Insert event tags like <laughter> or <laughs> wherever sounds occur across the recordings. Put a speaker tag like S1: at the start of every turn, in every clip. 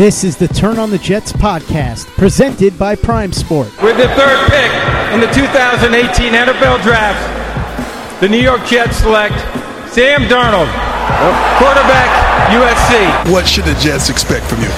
S1: This is the Turn on the Jets podcast, presented by Prime Sport.
S2: With the third pick in the 2018 NFL Draft, the New York Jets select Sam Darnold, quarterback, USC.
S3: What should the Jets expect from you?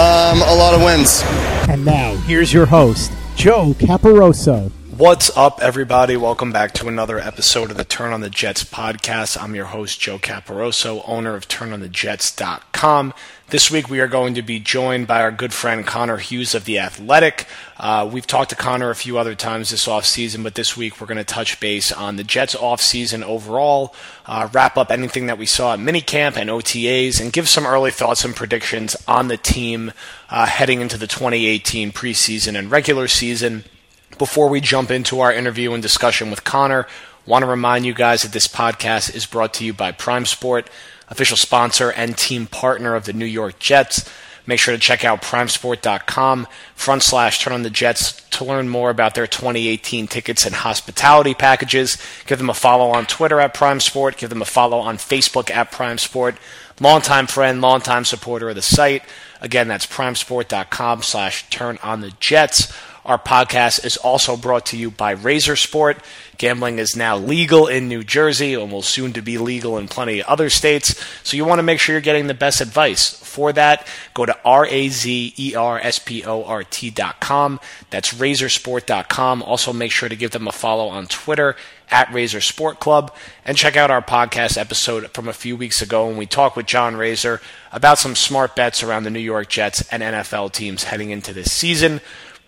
S4: Um, a lot of wins.
S1: And now, here's your host, Joe Caporoso.
S5: What's up, everybody? Welcome back to another episode of the Turn on the Jets podcast. I'm your host, Joe Caporoso, owner of TurnOnTheJets.com. This week, we are going to be joined by our good friend Connor Hughes of The Athletic. Uh, we've talked to Connor a few other times this offseason, but this week we're going to touch base on the Jets offseason overall, uh, wrap up anything that we saw at minicamp and OTAs, and give some early thoughts and predictions on the team uh, heading into the 2018 preseason and regular season. Before we jump into our interview and discussion with Connor, want to remind you guys that this podcast is brought to you by Prime Sport, official sponsor and team partner of the New York Jets. Make sure to check out primesport.com front slash turn on the Jets to learn more about their 2018 tickets and hospitality packages. Give them a follow on Twitter at Primesport. Give them a follow on Facebook at Primesport. Longtime friend, longtime supporter of the site. Again, that's primesport.com slash turn on the Jets. Our podcast is also brought to you by Razer Sport. Gambling is now legal in New Jersey and will soon to be legal in plenty of other states. So you want to make sure you're getting the best advice. For that, go to R-A-Z-E-R-S-P-O-R-T dot com. That's razersport.com. Also make sure to give them a follow on Twitter at Razer Sport Club and check out our podcast episode from a few weeks ago when we talked with John Razor about some smart bets around the New York Jets and NFL teams heading into this season.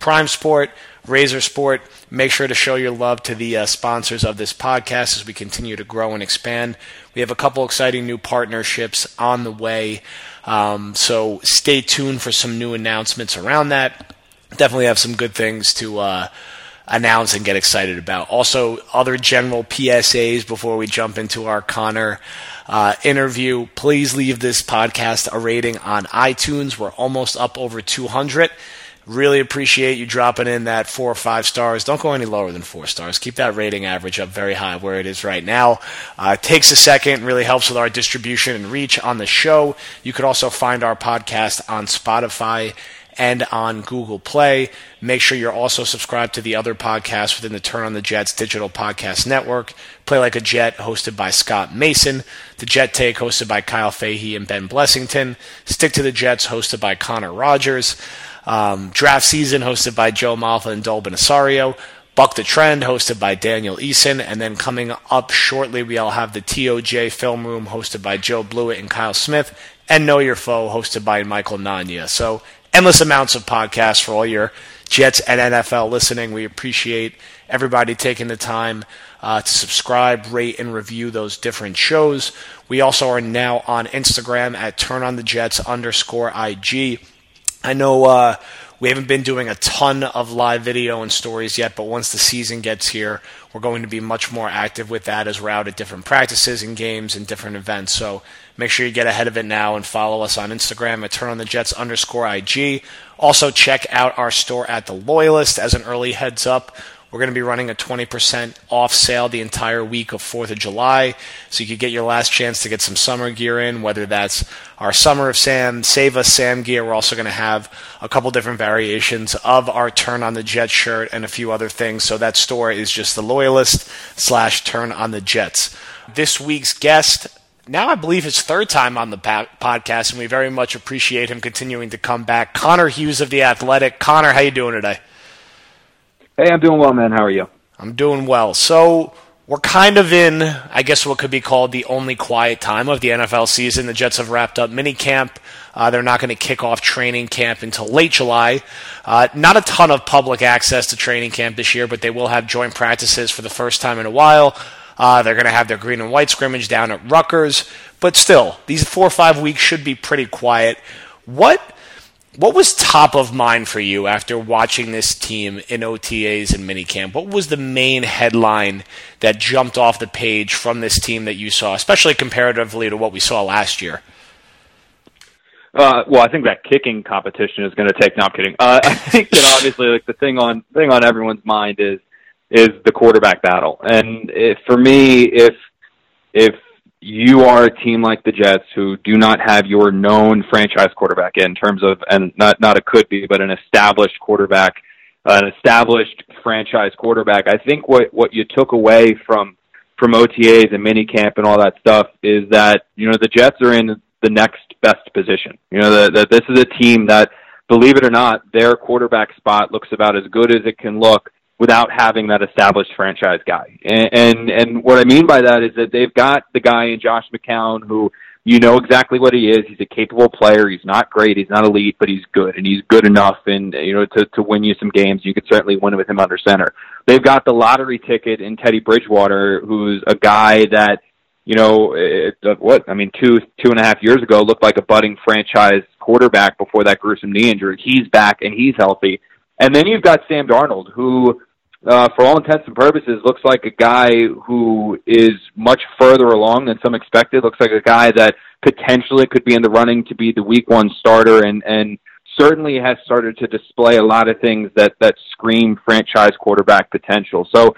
S5: Prime Sport, Razer Sport. Make sure to show your love to the uh, sponsors of this podcast as we continue to grow and expand. We have a couple exciting new partnerships on the way, um, so stay tuned for some new announcements around that. Definitely have some good things to uh, announce and get excited about. Also, other general PSAs before we jump into our Connor uh, interview. Please leave this podcast a rating on iTunes. We're almost up over 200. Really appreciate you dropping in that four or five stars. Don't go any lower than four stars. Keep that rating average up very high where it is right now. Uh, it takes a second, really helps with our distribution and reach on the show. You could also find our podcast on Spotify and on Google Play. Make sure you're also subscribed to the other podcasts within the Turn on the Jets digital podcast network. Play Like a Jet, hosted by Scott Mason. The Jet Take, hosted by Kyle Fahey and Ben Blessington. Stick to the Jets, hosted by Connor Rogers. Um, Draft Season, hosted by Joe Malfa and Dolben Asario. Buck the Trend, hosted by Daniel Eason. And then coming up shortly, we'll have the TOJ Film Room, hosted by Joe Blewett and Kyle Smith. And Know Your Foe, hosted by Michael Nania. So, endless amounts of podcasts for all your Jets and NFL listening. We appreciate everybody taking the time uh, to subscribe, rate, and review those different shows. We also are now on Instagram at Turn on the Jets underscore IG. I know uh, we haven't been doing a ton of live video and stories yet, but once the season gets here, we're going to be much more active with that as we're out at different practices and games and different events. So make sure you get ahead of it now and follow us on Instagram at Turn on the Jets underscore IG. Also check out our store at the Loyalist as an early heads up. We're going to be running a 20% off sale the entire week of 4th of July. So you could get your last chance to get some summer gear in, whether that's our Summer of Sam, Save Us Sam gear. We're also going to have a couple different variations of our Turn on the Jet shirt and a few other things. So that store is just the Loyalist slash Turn on the Jets. This week's guest, now I believe his third time on the podcast, and we very much appreciate him continuing to come back. Connor Hughes of The Athletic. Connor, how you doing today?
S6: Hey, I'm doing well, man. How are you?
S5: I'm doing well. So we're kind of in, I guess, what could be called the only quiet time of the NFL season. The Jets have wrapped up minicamp. Uh, they're not going to kick off training camp until late July. Uh, not a ton of public access to training camp this year, but they will have joint practices for the first time in a while. Uh, they're going to have their green and white scrimmage down at Rutgers. But still, these four or five weeks should be pretty quiet. What what was top of mind for you after watching this team in OTAs and minicamp? What was the main headline that jumped off the page from this team that you saw, especially comparatively to what we saw last year?
S6: Uh, well, I think that kicking competition is going to take. No, I'm kidding. Uh, <laughs> I think that obviously, like the thing on thing on everyone's mind is is the quarterback battle, and if, for me, if if you are a team like the Jets who do not have your known franchise quarterback in terms of, and not not a could be, but an established quarterback, an established franchise quarterback. I think what what you took away from from OTAs and minicamp and all that stuff is that you know the Jets are in the next best position. You know that that this is a team that, believe it or not, their quarterback spot looks about as good as it can look without having that established franchise guy. And, and and what I mean by that is that they've got the guy in Josh McCown who you know exactly what he is. He's a capable player. He's not great. He's not elite, but he's good, and he's good enough, and you know to to win you some games. You could certainly win with him under center. They've got the lottery ticket in Teddy Bridgewater, who's a guy that you know it, what I mean two two and a half years ago looked like a budding franchise quarterback before that gruesome knee injury. He's back and he's healthy. And then you've got Sam Darnold, who uh, for all intents and purposes, looks like a guy who is much further along than some expected. Looks like a guy that potentially could be in the running to be the week one starter, and and certainly has started to display a lot of things that that scream franchise quarterback potential. So.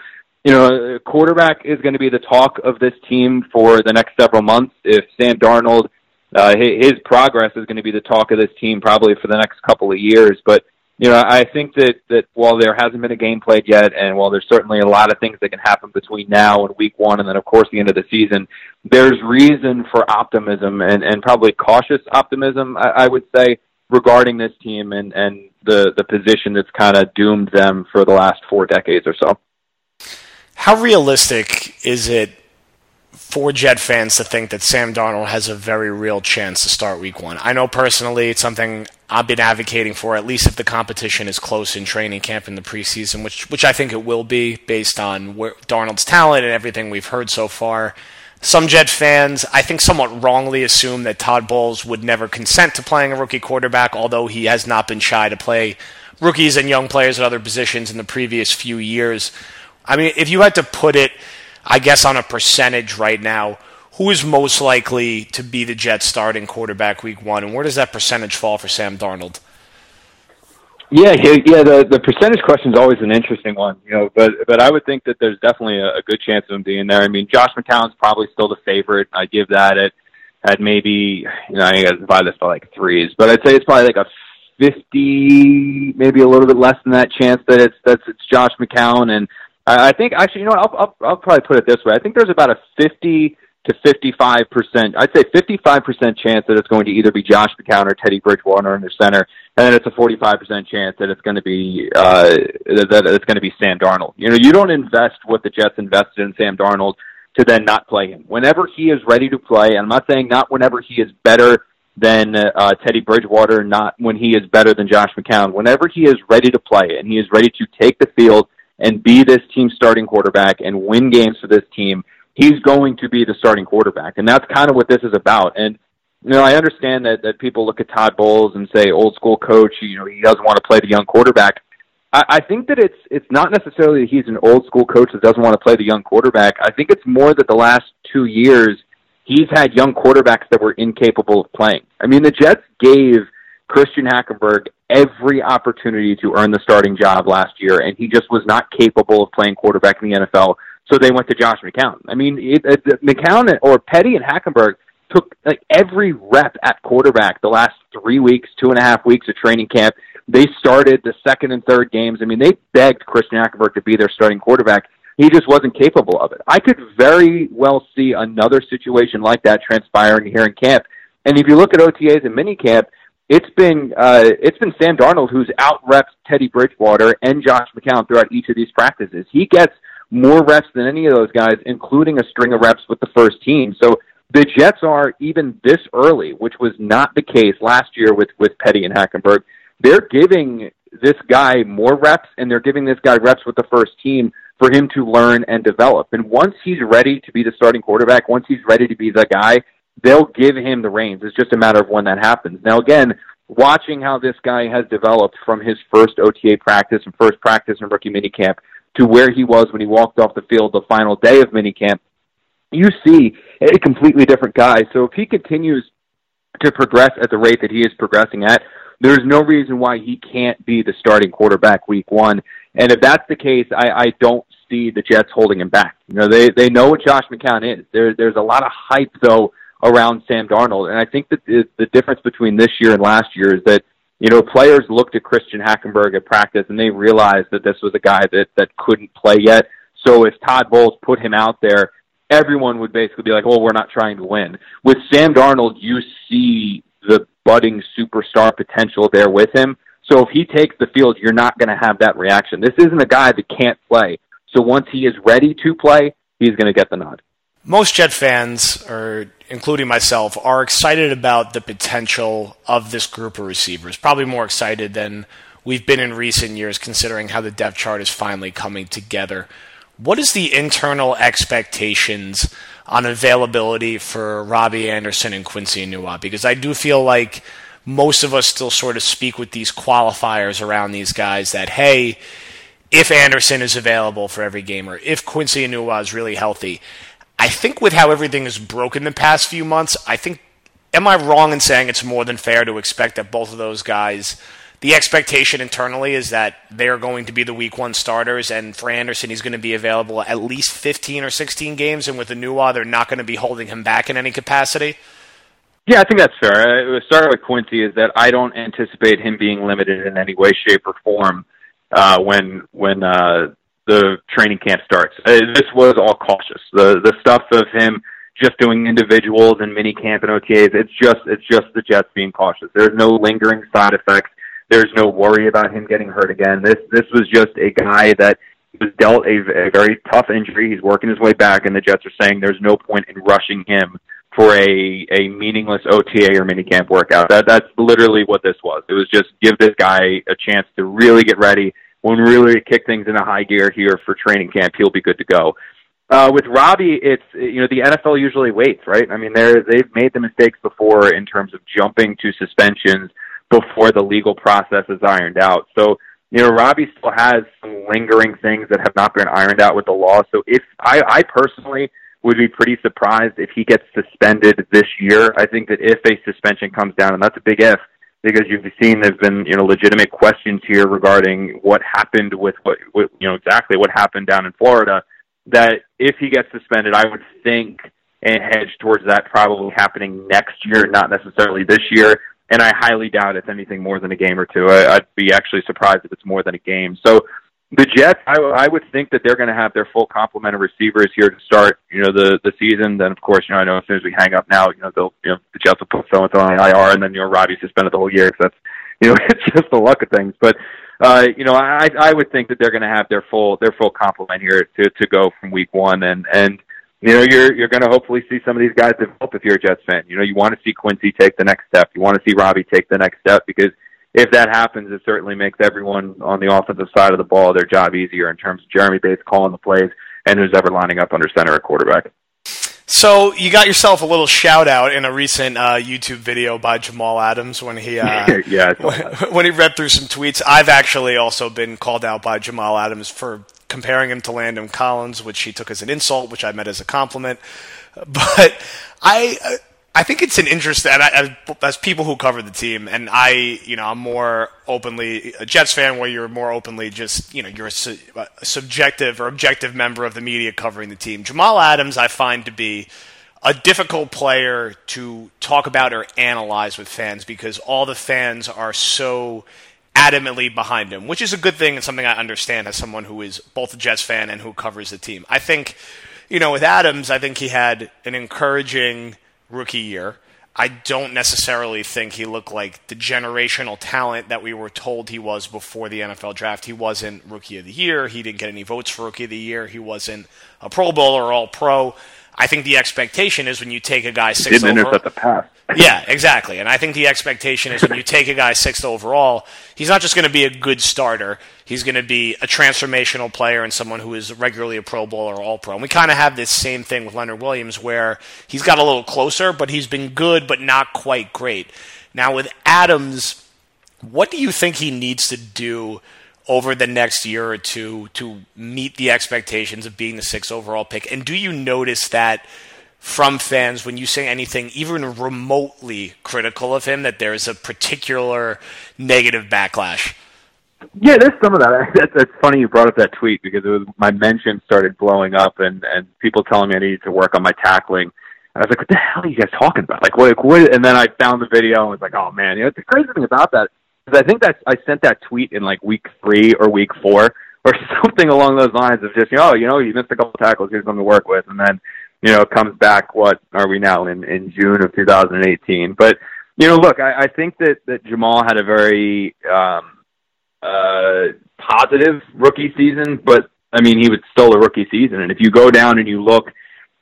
S6: You know, quarterback is going to be the talk of this team for the next several months. If Sam Darnold, uh, his progress is going to be the talk of this team probably for the next couple of years. But you know, I think that that while there hasn't been a game played yet, and while there's certainly a lot of things that can happen between now and week one, and then of course the end of the season, there's reason for optimism and and probably cautious optimism, I, I would say, regarding this team and and the the position that's kind of doomed them for the last four decades or so.
S5: How realistic is it for Jet fans to think that Sam Darnold has a very real chance to start week one. I know personally it's something I've been advocating for, at least if the competition is close in training camp in the preseason, which which I think it will be based on where Darnold's talent and everything we've heard so far. Some Jet fans, I think, somewhat wrongly assume that Todd Bowles would never consent to playing a rookie quarterback, although he has not been shy to play rookies and young players at other positions in the previous few years. I mean, if you had to put it I guess on a percentage right now, who is most likely to be the Jets starting quarterback week one, and where does that percentage fall for Sam Darnold?
S6: Yeah, yeah. The the percentage question is always an interesting one, you know. But but I would think that there's definitely a, a good chance of him being there. I mean, Josh McCown's probably still the favorite. I give that at at maybe you know I got to divide this by like threes, but I'd say it's probably like a fifty, maybe a little bit less than that chance that it's that's it's Josh McCown and I think actually, you know, I'll, I'll I'll probably put it this way. I think there's about a fifty to fifty-five percent. I'd say fifty-five percent chance that it's going to either be Josh McCown or Teddy Bridgewater in their center, and then it's a forty-five percent chance that it's going to be uh, that it's going to be Sam Darnold. You know, you don't invest what the Jets invested in Sam Darnold to then not play him. Whenever he is ready to play, and I'm not saying not whenever he is better than uh, Teddy Bridgewater, not when he is better than Josh McCown. Whenever he is ready to play and he is ready to take the field and be this team's starting quarterback and win games for this team, he's going to be the starting quarterback. And that's kind of what this is about. And you know, I understand that that people look at Todd Bowles and say old school coach, you know, he doesn't want to play the young quarterback. I, I think that it's it's not necessarily that he's an old school coach that doesn't want to play the young quarterback. I think it's more that the last two years he's had young quarterbacks that were incapable of playing. I mean, the Jets gave Christian Hackenberg every opportunity to earn the starting job last year, and he just was not capable of playing quarterback in the NFL. So they went to Josh McCown. I mean, it, it, McCown or Petty and Hackenberg took like every rep at quarterback the last three weeks, two and a half weeks of training camp. They started the second and third games. I mean, they begged Christian Hackenberg to be their starting quarterback. He just wasn't capable of it. I could very well see another situation like that transpiring here in camp. And if you look at OTAs and minicamp, it's been uh, it's been Sam Darnold who's out reps Teddy Bridgewater and Josh McCown throughout each of these practices. He gets more reps than any of those guys, including a string of reps with the first team. So the Jets are even this early, which was not the case last year with with Petty and Hackenberg. They're giving this guy more reps, and they're giving this guy reps with the first team for him to learn and develop. And once he's ready to be the starting quarterback, once he's ready to be the guy they'll give him the reins. It's just a matter of when that happens. Now, again, watching how this guy has developed from his first OTA practice and first practice in rookie minicamp to where he was when he walked off the field the final day of minicamp, you see a completely different guy. So if he continues to progress at the rate that he is progressing at, there's no reason why he can't be the starting quarterback week one. And if that's the case, I, I don't see the Jets holding him back. You know, they they know what Josh McCown is. There there's a lot of hype though around Sam Darnold, and I think that the, the difference between this year and last year is that you know players looked at Christian Hackenberg at practice and they realized that this was a guy that that couldn't play yet. So if Todd Bowles put him out there, everyone would basically be like, "Well, we're not trying to win." With Sam Darnold, you see the budding superstar potential there with him. So if he takes the field, you're not going to have that reaction. This isn't a guy that can't play. So once he is ready to play, he's going to get the nod.
S5: Most Jet fans, or including myself, are excited about the potential of this group of receivers. Probably more excited than we've been in recent years, considering how the depth chart is finally coming together. What is the internal expectations on availability for Robbie Anderson and Quincy Enunwa? Because I do feel like most of us still sort of speak with these qualifiers around these guys that, hey, if Anderson is available for every game or if Quincy Enunwa is really healthy. I think with how everything has broken the past few months, I think, am I wrong in saying it's more than fair to expect that both of those guys, the expectation internally is that they're going to be the week one starters, and for Anderson, he's going to be available at least 15 or 16 games, and with Enunwa, they're not going to be holding him back in any capacity?
S6: Yeah, I think that's fair. Uh, start with Quincy is that I don't anticipate him being limited in any way, shape, or form uh, when when uh, the training camp starts. Uh, this was all cautious. The the stuff of him just doing individuals and mini camp and OTAs. It's just it's just the Jets being cautious. There's no lingering side effects. There's no worry about him getting hurt again. This this was just a guy that was dealt a, a very tough injury. He's working his way back, and the Jets are saying there's no point in rushing him for a a meaningless OTA or minicamp workout. That that's literally what this was. It was just give this guy a chance to really get ready. When we really kick things into high gear here for training camp, he'll be good to go. Uh, with Robbie, it's you know the NFL usually waits, right? I mean, they're they've made the mistakes before in terms of jumping to suspensions before the legal process is ironed out. So you know, Robbie still has some lingering things that have not been ironed out with the law. So if I, I personally would be pretty surprised if he gets suspended this year. I think that if a suspension comes down, and that's a big if, because you've seen there's been you know legitimate questions here regarding what happened with what, what you know exactly what happened down in Florida. That if he gets suspended, I would think and hedge towards that probably happening next year, not necessarily this year. And I highly doubt it's anything more than a game or two. I, I'd be actually surprised if it's more than a game. So the Jets, I, I would think that they're going to have their full complement of receivers here to start, you know, the the season. Then, of course, you know, I know as soon as we hang up now, you know, they'll, you know, the Jets will put so and so on IR, and then you know, Robbie's suspended the whole year because that's, you know, <laughs> it's just the luck of things. But, uh, you know, I I would think that they're going to have their full their full complement here to to go from week one, and and you know, you're you're going to hopefully see some of these guys develop if you're a Jets fan. You know, you want to see Quincy take the next step. You want to see Robbie take the next step because if that happens, it certainly makes everyone on the offensive side of the ball their job easier in terms of Jeremy Bates calling the plays and who's ever lining up under center at quarterback.
S5: So you got yourself a little shout out in a recent uh, YouTube video by Jamal Adams when he uh, <laughs>
S6: yeah <laughs>
S5: when he read through some tweets. I've actually also been called out by Jamal Adams for comparing him to Landon Collins, which he took as an insult, which I meant as a compliment. <laughs> But I I think it's an interest that I, as people who cover the team, and I, you know, I'm more openly a Jets fan, where you're more openly just, you know, you're a, su- a subjective or objective member of the media covering the team. Jamal Adams, I find to be a difficult player to talk about or analyze with fans because all the fans are so adamantly behind him, which is a good thing and something I understand as someone who is both a Jets fan and who covers the team. I think, you know, with Adams, I think he had an encouraging rookie year. I don't necessarily think he looked like the generational talent that we were told he was before the NFL draft. He wasn't rookie of the year. He didn't get any votes for rookie of the year. He wasn't a Pro Bowl or All Pro. I think the expectation is when you take a guy six
S6: didn't over, intercept the pass. <laughs>
S5: yeah, exactly. And I think the expectation is when you take a guy sixth overall, he's not just going to be a good starter. He's going to be a transformational player and someone who is regularly a Pro Bowl or All Pro. And we kind of have this same thing with Leonard Williams, where he's got a little closer, but he's been good, but not quite great. Now with Adams, what do you think he needs to do? Over the next year or two to meet the expectations of being the sixth overall pick? And do you notice that from fans when you say anything even remotely critical of him that there is a particular negative backlash?
S6: Yeah, there's some of that. <laughs> That's, funny you brought up that tweet because it was my mention started blowing up and and people telling me I needed to work on my tackling. I was like, "What the hell are you guys talking about?" Like, what? what? And then I found the video and was like, "Oh man!" You know, the crazy thing about that I think that I sent that tweet in like week three or week four or <laughs> something along those lines of just, you know, oh, you know, you missed a couple tackles. Here's something to work with, and then you know, comes back. What are we now in in June of 2018? But you know, look, I, I think that that Jamal had a very um, uh, positive rookie season, but I mean, he was still a rookie season. And if you go down and you look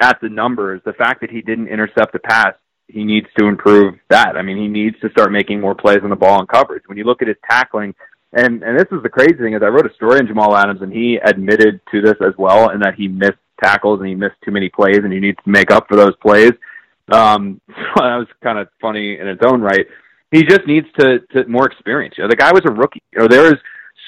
S6: at the numbers, the fact that he didn't intercept a pass, he needs to improve that. I mean, he needs to start making more plays on the ball and coverage. When you look at his tackling, and and this is the crazy thing is I wrote a story on Jamal Adams, and he admitted to this as well, and that he missed tackles and he missed too many plays, and he needs to make up for those plays. Um, <laughs> so that was kind of funny in its own right he just needs to, to more experience. You know, the guy was a rookie. You know, there is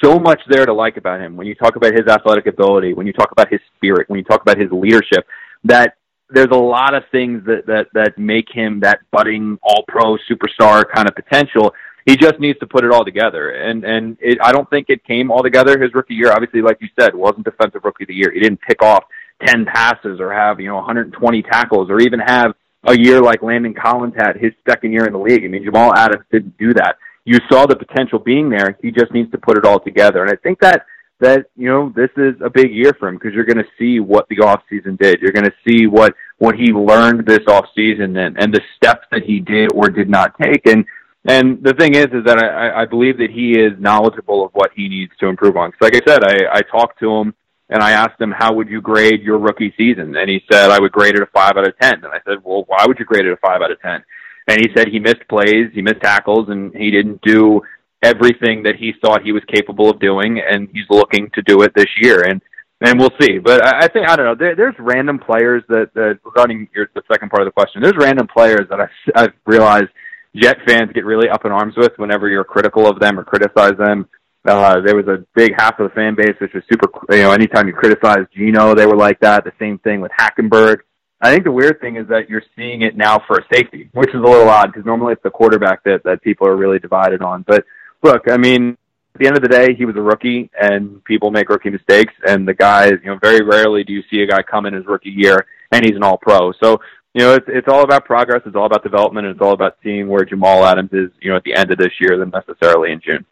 S6: so much there to like about him. When you talk about his athletic ability, when you talk about his spirit, when you talk about his leadership, that there's a lot of things that that that make him that budding all pro superstar kind of potential. He just needs to put it all together, and and it, I don't think it came all together his rookie year. Obviously, like you said, wasn't defensive rookie of the year. He didn't pick off ten passes or have you know 120 tackles or even have a year like Landon Collins had his second year in the league. I mean, Jamal Adams didn't do that. You saw the potential being there. He just needs to put it all together. And I think that that you know this is a big year for him because you're going to see what the off season did. You're going to see what what he learned this off season and and the steps that he did or did not take. And and the thing is, is that I, I believe that he is knowledgeable of what he needs to improve on. Because, like I said, I, I talked to him and I asked him, how would you grade your rookie season? And he said, I would grade it a 5 out of 10. And I said, well, why would you grade it a 5 out of 10? And he said he missed plays, he missed tackles, and he didn't do everything that he thought he was capable of doing, and he's looking to do it this year. And and we'll see. But I, I think I don't know. There, there's random players that, that regarding your the second part of the question. There's random players that I, <laughs> I've realized Jet fans get really up in arms with whenever you're critical of them or criticize them. Uh, there was a big half of the fan base which was super, you know, anytime you criticize Geno, they were like that. The same thing with Hackenberg. I think the weird thing is that you're seeing it now for a safety, which is a little odd because normally it's the quarterback that, that people are really divided on. But look, I mean, at the end of the day, he was a rookie and people make rookie mistakes. And the guy, you know, very rarely do you see a guy come in his rookie year and he's an all pro. So, you know, it's, it's all about progress. It's all about development. And it's all about seeing where Jamal Adams is, you know, at the end of this year than necessarily in June.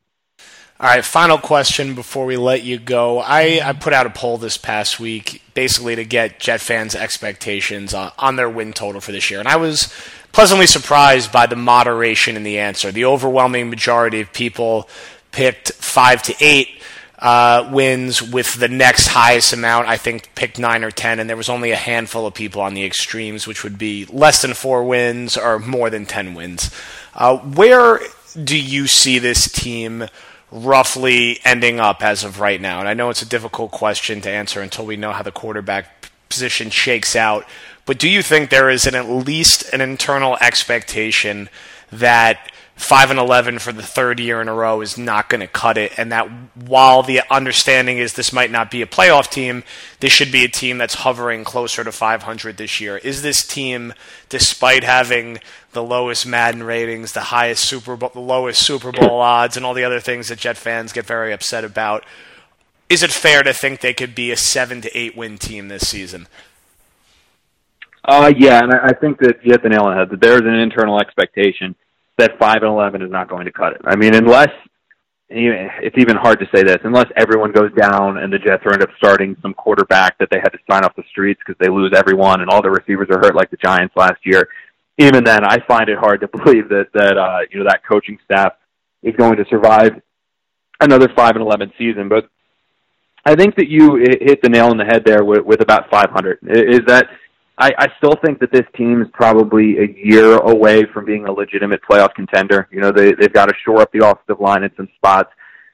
S5: All right, final question before we let you go. I, I put out a poll this past week basically to get Jet fans' expectations on, on their win total for this year. And I was pleasantly surprised by the moderation in the answer. The overwhelming majority of people picked five to eight uh, wins, with the next highest amount, I think, picked nine or ten. And there was only a handful of people on the extremes, which would be less than four wins or more than ten wins. Uh, where do you see this team? roughly ending up as of right now? And I know it's a difficult question to answer until we know how the quarterback position shakes out. But do you think there is an, at least an internal expectation that five and eleven for the third year in a row is not going to cut it, and that while the understanding is this might not be a playoff team, this should be a team that's hovering closer to 500 this year. Is this team, despite having the lowest Madden ratings, the highest Super Bowl, the lowest Super Bowl <clears throat> odds, and all the other things that Jet fans get very upset about, is it fair to think they could be a seven to eight win team this season?
S6: Uh, yeah, and I I think that you hit the nail on the head. That there's an internal expectation that five and eleven is not going to cut it. I mean, unless it's even hard to say this, unless everyone goes down and the Jets are end up starting some quarterback that they had to sign off the streets because they lose everyone and all the receivers are hurt like the Giants last year. Even then, I find it hard to <laughs> believe that that uh, you know that coaching staff is going to survive another five and eleven season. But I think that you hit the nail on the head there with, with about 500. Is that I, I still think that this team is probably a year away from being a legitimate playoff contender. You know, they they've got to shore up the offensive line in some spots.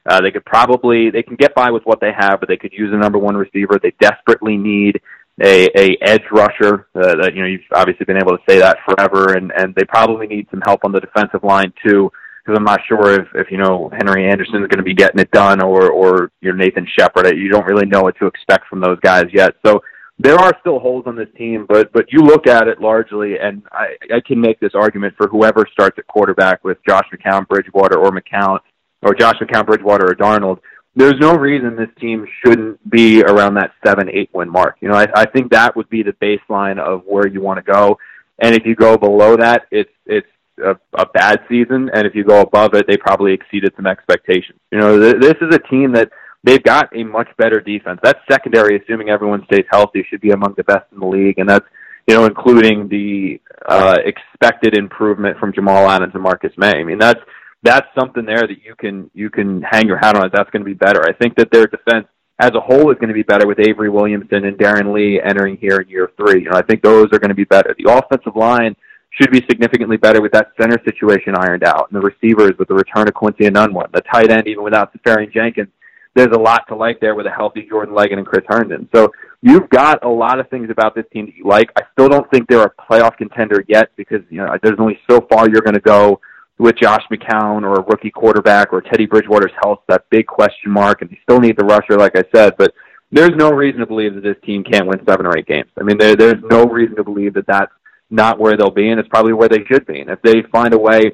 S6: Uh, they could probably they can get by with what they have, but they could use a number one receiver. They desperately need a a edge rusher. Uh, that you know you've obviously been able to say that forever, and and they probably need some help on the defensive line too. Because I'm not sure if if you know Henry Anderson is going to be getting it done, or or your Nathan Shepherd. You don't really know what to expect from those guys yet. So there are still holes on this team, but but you look at it largely, and I, I can make this argument for whoever starts at quarterback with Josh McCown, Bridgewater, or McCown. or Josh McCown, Bridgewater, or Darnold, there's no reason this team shouldn't be around that seven, eight win mark. You know, I, I think that would be the baseline of where you want to go. And if you go below that, it's it's a, a bad season. And if you go above it, they probably exceeded some expectations. You know, th- this is a team that they've got a much better defense. That secondary, assuming everyone stays healthy, should be among the best in the league, and that's you know including the uh, expected improvement from Jamal Adams and Marcus Maye. I mean that's that's something there that you can you can hang your hat on. That's going to be better. I think that their defense as a whole is going to be better with Avery Williamson and Darron Lee entering here in year three. You know, I think those are going to be better. The offensive line should be significantly better with that center situation ironed out, and the receivers with the return of Quincy Enunwa, the tight end even without Seferian Jenkins there's a lot to like there with a healthy Jordan Leggett and Chris Herndon. So you've got a lot of things about this team that you like. I still don't think they're a playoff contender yet because you know there's only so far you're going to go with Josh McCown or a rookie quarterback or Teddy Bridgewater's health. That big question mark, and they still need the rusher, like I said. But there's no reason to believe that this team can't win seven or eight games. I mean, there, there's no reason to believe that that's not where they'll be, and it's probably where they should be. And if they find a way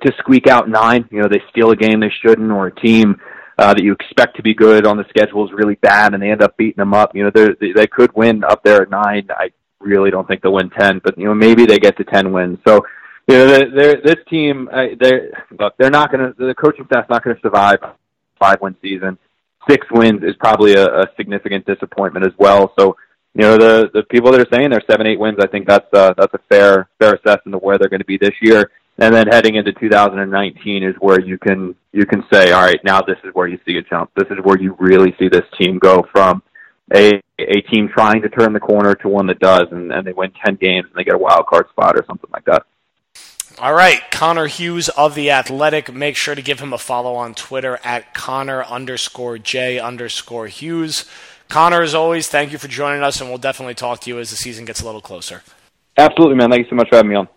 S6: to squeak out nine, you know, they steal a game they shouldn't, or a team uh, that you expect to be good on the schedule is really bad, and they end up beating them up. You know, they they could win up there at nine. I really don't think they'll win ten, but you know, maybe they get to ten wins. So, you know, they're, they're, this team, they're look, they're not going to. The coaching staff's not going to survive five win season. Six wins is probably a, a significant disappointment as well. So, you know, the the people that are saying they're seven, eight wins, I think that's uh, that's a fair fair assessment of where they're going to be this year and then heading into 2019 is where you can you can say, all right, now this is where you see a jump. This is where you really see this team go from a a team trying to turn the corner to one that does, and, and they win 10 games and they get a wild card spot or something like that.
S5: All right, Connor Hughes of the Athletic. Make sure to give him a follow on Twitter at Connor underscore J underscore Hughes. Connor, as always, thank you for joining us, and we'll definitely talk to you as the season gets a little closer.
S6: Absolutely, man. Thank you so much for having me on.